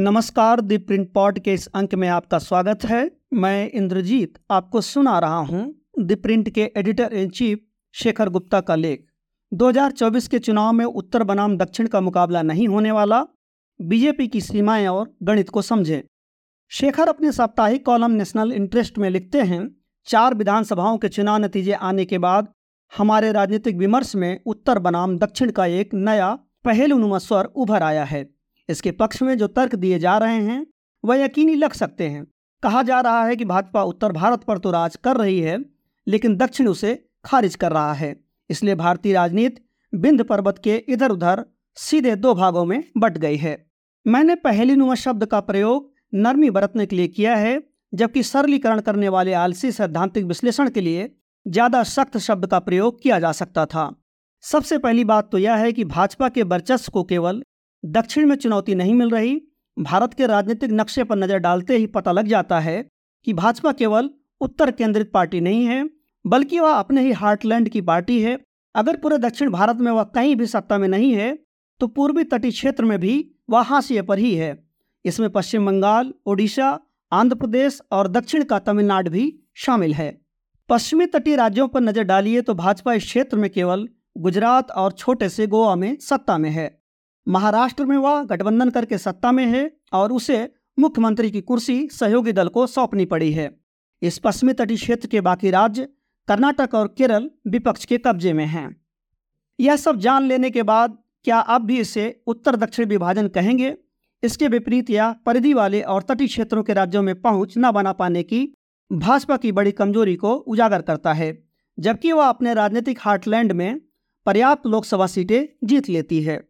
नमस्कार the print pod के इस अंक में आपका स्वागत है। मैं इंद्रजीत आपको सुना रहा हूँ द प्रिंट के editor in chief Shekhar Gupta का लेख। 2024 के चुनाव में उत्तर बनाम दक्षिण का मुकाबला नहीं होने वाला। बीजेपी की सीमाएँ और गणित को समझें। शेखर अपने साप्ताहिक कॉलम नेशनल इंटरेस्ट में लिखते हैं, चार विधानसभाओं के चुनाव नतीजे आने के बाद हमारे राजनीतिक विमर्श में उत्तर बनाम दक्षिण का एक नया पहलू स्वर उभर आया है। इसके पक्ष में जो तर्क दिए जा रहे हैं, वह यकीनी लग सकते हैं। कहा जा रहा है कि भाजपा उत्तर भारत पर तो राज कर रही है, लेकिन दक्षिण उसे खारिज कर रहा है। इसलिए भारतीय राजनीति बिंद पर्वत के इधर उधर सीधे दो भागों में बट गई है। मैंने पहली नुमा शब्द का प्रयोग नरमी बरतने के लिए किया है, जबकि सरलीकरण करने वाले आलसी सैद्धांतिक विश्लेषण के लिए ज़्यादा सख्त शब्द का प्रयोग किया जा सकता था। सबसे पहली बात तो यह है कि भाजपा के वर्चस्व को केवल दक्षिण में चुनौती नहीं मिल रही। भारत के राजनीतिक नक्शे पर नज़र डालते ही पता लग जाता है कि भाजपा केवल उत्तर केंद्रित पार्टी नहीं है, बल्कि वह अपने ही हार्टलैंड की पार्टी है। अगर पूरे दक्षिण भारत में वह कहीं भी सत्ता में नहीं है तो पूर्वी तटीय क्षेत्र में भी वह हाशिए पर ही है। इसमें पश्चिम बंगाल, ओडिशा, आंध्र प्रदेश और दक्षिण का तमिलनाडु भी शामिल है। पश्चिमी तटीय राज्यों पर नज़र डालिए तो भाजपा इस क्षेत्र में केवल गुजरात और छोटे से गोवा में सत्ता में है। महाराष्ट्र में वह गठबंधन करके सत्ता में है और उसे मुख्यमंत्री की कुर्सी सहयोगी दल को सौंपनी पड़ी है। इस पश्चिमी तटीय क्षेत्र के बाकी राज्य, कर्नाटक और केरल विपक्ष के कब्जे में हैं। यह सब जान लेने के बाद क्या अब भी इसे उत्तर दक्षिण विभाजन कहेंगे? इसके विपरीत या परिधि वाले और तटीय क्षेत्रों के राज्यों में पहुँच न बना पाने की भाजपा की बड़ी कमज़ोरी को उजागर करता है, जबकि वह अपने राजनीतिक हार्टलैंड में पर्याप्त लोकसभा सीटें जीत लेती है।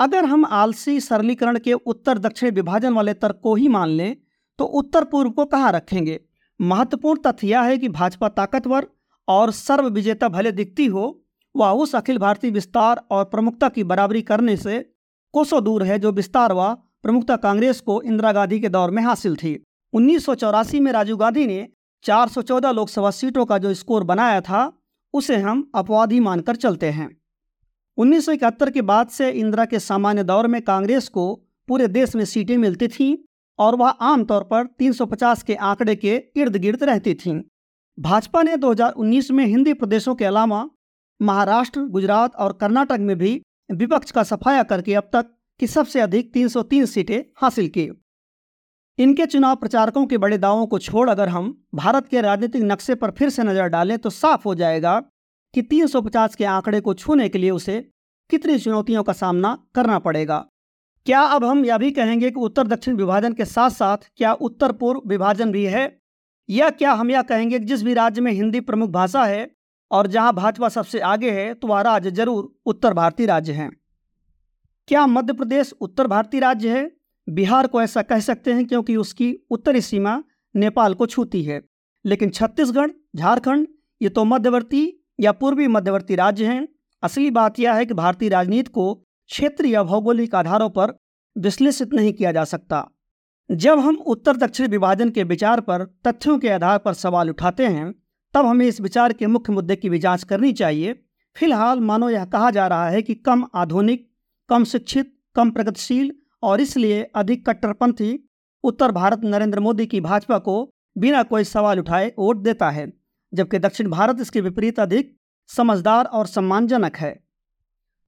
अगर हम आलसी सरलीकरण के उत्तर दक्षिण विभाजन वाले तर्क को ही मान लें तो उत्तर पूर्व को कहाँ रखेंगे? महत्वपूर्ण तथ्य यह है कि भाजपा ताकतवर और सर्व विजेता भले दिखती हो, वह उस अखिल भारतीय विस्तार और प्रमुखता की बराबरी करने से कोसों दूर है जो विस्तार व प्रमुखता कांग्रेस को इंदिरा गांधी के दौर में हासिल थी। उन्नीस सौ चौरासी में राजीव गांधी ने 414 लोकसभा सीटों का जो स्कोर बनाया था, उसे हम अपवादी मानकर चलते हैं। उन्नीस सौ इकहत्तर के बाद से इंदिरा के सामान्य दौर में कांग्रेस को पूरे देश में सीटें मिलती थीं और वह आमतौर पर 350 के आंकड़े के इर्द गिर्द रहती थीं। भाजपा ने 2019 में हिंदी प्रदेशों के अलावा महाराष्ट्र, गुजरात और कर्नाटक में भी विपक्ष का सफाया करके अब तक की सबसे अधिक 303 सीटें हासिल की। इनके चुनाव प्रचारकों के बड़े दावों को छोड़ अगर हम भारत के राजनीतिक नक्शे पर फिर से नज़र डालें तो साफ़ हो जाएगा कि 350 के आंकड़े को छूने के लिए उसे कितनी चुनौतियों का सामना करना पड़ेगा? क्या अब हम यह भी कहेंगे कि उत्तर दक्षिण विभाजन के साथ साथ क्या उत्तर पूर्व विभाजन भी है? या क्या हम यह कहेंगे कि जिस भी राज्य में हिंदी प्रमुख भाषा है और जहाँ भाजपा सबसे आगे है तो वह राज्य ज़रूर उत्तर भारतीय राज्य है। क्या मध्य प्रदेश उत्तर भारतीय राज्य है? बिहार को ऐसा कह सकते हैं क्योंकि उसकी उत्तरी सीमा नेपाल को छूती है। लेकिन छत्तीसगढ़, झारखंड, ये तो मध्यवर्ती या पूर्वी मध्यवर्ती राज्य हैं, असली बात यह है कि भारतीय राजनीति को क्षेत्रीय या भौगोलिक आधारों पर विश्लेषित नहीं किया जा सकता। जब हम उत्तर दक्षिण विभाजन के विचार पर, तथ्यों के आधार पर सवाल उठाते हैं, तब हमें इस विचार के मुख्य मुद्दे की भी जाँच करनी चाहिए। फ़िलहाल मानो यह कहा जा रहा है कि कम आधुनिक, कम शिक्षित, कम प्रगतिशील और इसलिए अधिक कट्टरपंथी उत्तर भारत नरेंद्र मोदी की भाजपा को बिना कोई सवाल उठाए वोट देता है। जबकि दक्षिण भारत इसके विपरीत अधिक समझदार और सम्मानजनक है।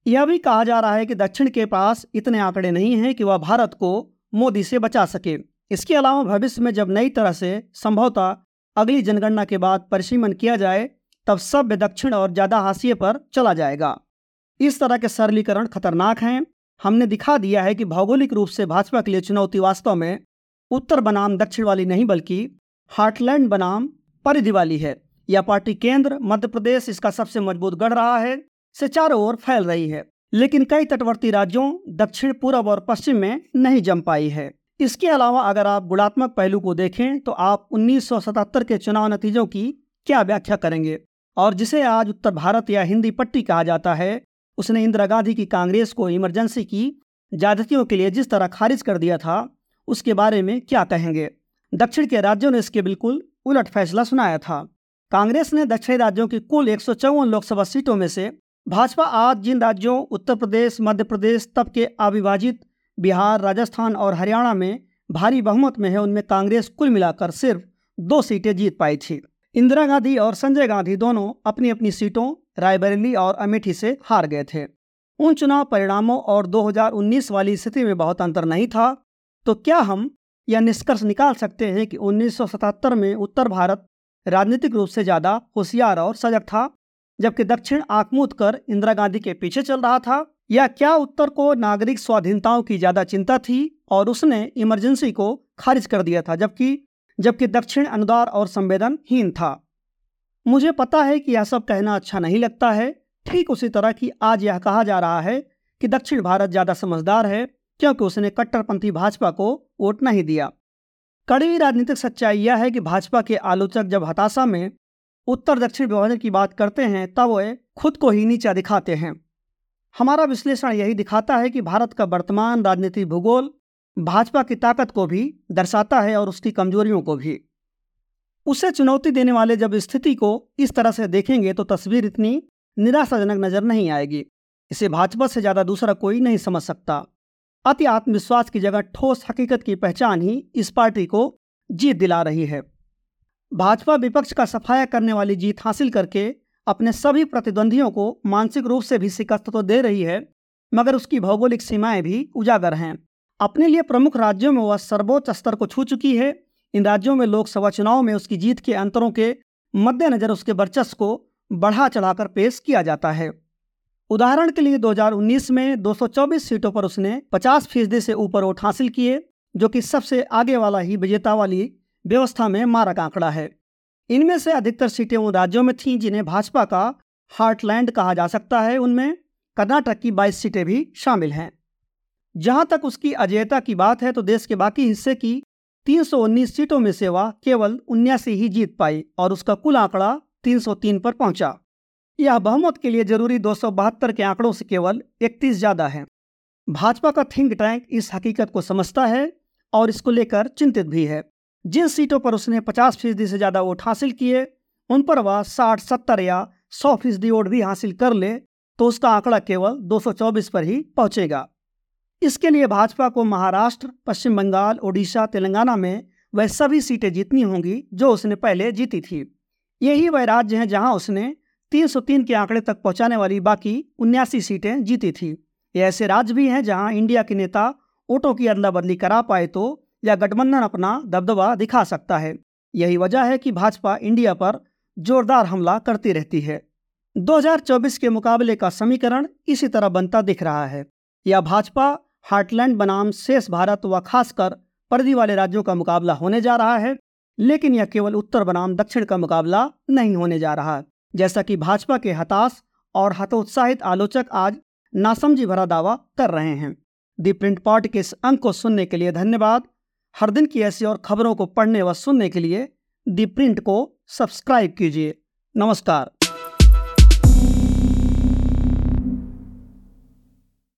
यह भी कहा जा रहा है कि दक्षिण के पास इतने आंकड़े नहीं हैं कि वह भारत को मोदी से बचा सके। इसके अलावा भविष्य में जब नई तरह से संभवतः अगली जनगणना के बाद परिसीमन किया जाए, तब सभ्य दक्षिण और ज़्यादा हाशिए पर चला जाएगा। इस तरह के सरलीकरण खतरनाक हैं। हमने दिखा दिया है कि भौगोलिक रूप से भाजपा के लिए चुनौती वास्तव में उत्तर बनाम दक्षिण वाली नहीं, बल्कि हार्टलैंड बनाम परिधि वाली है। यह पार्टी केंद्र, मध्य प्रदेश इसका सबसे मज़बूत गढ़ रहा है, से चारों ओर फैल रही है। लेकिन कई तटवर्ती राज्यों, दक्षिण पूर्व और पश्चिम में नहीं जम पाई है। इसके अलावा अगर आप गुणात्मक पहलू को देखें तो आप 1977 के चुनाव नतीजों की क्या व्याख्या करेंगे? और जिसे आज उत्तर भारत या हिंदी पट्टी कहा जाता है, उसने इंदिरा गांधी की कांग्रेस को इमरजेंसी की ज्यादतियों के लिए जिस तरह खारिज कर दिया था, उसके बारे में क्या कहेंगे? दक्षिण के राज्यों ने इसके बिल्कुल उलट फैसला सुनाया था। कांग्रेस ने दक्षिणी राज्यों की कुल एक सौ चौवन लोकसभा सीटों में से भाजपा आज जिन राज्यों, उत्तर प्रदेश, मध्य प्रदेश, तब के अविभाजित बिहार, राजस्थान और हरियाणा में भारी बहुमत में है, उनमें कांग्रेस कुल मिलाकर सिर्फ़ दो सीटें जीत पाई थी। इंदिरा गांधी और संजय गांधी दोनों अपनी अपनी सीटों, रायबरेली और अमेठी से हार गए थे। उन चुनाव परिणामों और 2019 वाली स्थिति में बहुत अंतर नहीं था तो क्या हम यह निष्कर्ष निकाल सकते हैं कि 1977 में उत्तर भारत राजनीतिक रूप से ज़्यादा होशियार और सजग था, जबकि दक्षिण आँख मूद कर इंदिरा गांधी के पीछे चल रहा था। या क्या उत्तर को नागरिक स्वाधीनताओं की ज़्यादा चिंता थी और उसने इमरजेंसी को खारिज कर दिया था, जबकि जबकि दक्षिण अनुदार और संवेदनहीन था। मुझे पता है कि यह सब कहना अच्छा नहीं लगता है। ठीक उसी तरह की आज यह कहा जा रहा है कि दक्षिण भारत ज़्यादा समझदार है, क्योंकि उसने कट्टरपंथी भाजपा को वोट नहीं दिया। कड़वी राजनीतिक सच्चाई यह है कि भाजपा के आलोचक जब हताशा में उत्तर दक्षिण विभाजन की बात करते हैं, तब वे खुद को ही नीचा दिखाते हैं। हमारा विश्लेषण यही दिखाता है कि भारत का वर्तमान राजनीतिक भूगोल भाजपा की ताकत को भी दर्शाता है और उसकी कमजोरियों को भी। उसे चुनौती देने वाले जब स्थिति को इस तरह से देखेंगे तो तस्वीर इतनी निराशाजनक नज़र नहीं आएगी। इसे भाजपा से ज़्यादा दूसरा कोई नहीं समझ सकता। अति आत्मविश्वास की जगह ठोस हकीकत की पहचान ही इस पार्टी को जीत दिला रही है। भाजपा विपक्ष का सफाया करने वाली जीत हासिल करके अपने सभी प्रतिद्वंदियों को मानसिक रूप से भी शिकस्त तो दे रही है, मगर उसकी भौगोलिक सीमाएँ भी उजागर हैं। अपने लिए प्रमुख राज्यों में वह सर्वोच्च स्तर को छू चुकी है। इन राज्यों में लोकसभा चुनाव में उसकी जीत के अंतरों के मद्देनजर उसके वर्चस्व को बढ़ा चढ़ाकर पेश किया जाता है। उदाहरण के लिए 2019 में 224 सीटों पर उसने 50 फ़ीसदी से ऊपर वोट हासिल किए, जो कि सबसे आगे वाला ही विजेता वाली व्यवस्था में मारक आंकड़ा है। इनमें से अधिकतर सीटें उन राज्यों में थीं जिन्हें भाजपा का हार्टलैंड कहा जा सकता है। उनमें कर्नाटक की 22 सीटें भी शामिल हैं। जहाँ तक उसकी अजयता की बात है तो देश के बाकी हिस्से की 319 सीटों में से वह केवल उन्यासी ही जीत पाई और उसका कुल आंकड़ा 303 पर पहुँचा। यह बहुमत के लिए ज़रूरी दो सौ बहत्तर के आंकड़ों से केवल इकतीस ज़्यादा है। भाजपा का थिंक टैंक इस हकीकत को समझता है और इसको लेकर चिंतित भी है। जिन सीटों पर उसने 50 फ़ीसदी से ज़्यादा वोट हासिल किए उन पर वह 60, 70 या 100 फ़ीसदी वोट भी हासिल कर ले तो उसका आंकड़ा केवल 224 पर ही पहुंचेगा। इसके लिए भाजपा को महाराष्ट्र पश्चिम बंगाल ओडिशा तेलंगाना में वह सभी सीटें जीतनी होंगी जो उसने पहले जीती थी। यही वह राज्य हैं जहाँ उसने 303 के आंकड़े तक पहुँचाने वाली बाकी उन्यासी सीटें जीती थी। ये ऐसे राज्य भी हैं जहाँ इंडिया के नेता वोटों की अदला बदली करा पाए तो या गठबंधन अपना दबदबा दिखा सकता है। यही वजह है कि भाजपा इंडिया पर जोरदार हमला करती रहती है। 2024 के मुकाबले का समीकरण इसी तरह बनता दिख रहा है। यह भाजपा हार्टलैंड बनाम शेष भारत व खासकर पर्दी वाले राज्यों का मुकाबला होने जा रहा है, लेकिन यह केवल उत्तर बनाम दक्षिण का मुकाबला नहीं होने जा रहा। जैसा कि भाजपा के हताश और हतोत्साहित आलोचक आज नासमझी भरा दावा कर रहे हैं। दी प्रिंट पार्ट के इस अंक को सुनने के लिए धन्यवाद। हर दिन की ऐसी और खबरों को पढ़ने व सुनने के लिए दी प्रिंट को सब्सक्राइब कीजिए। नमस्कार।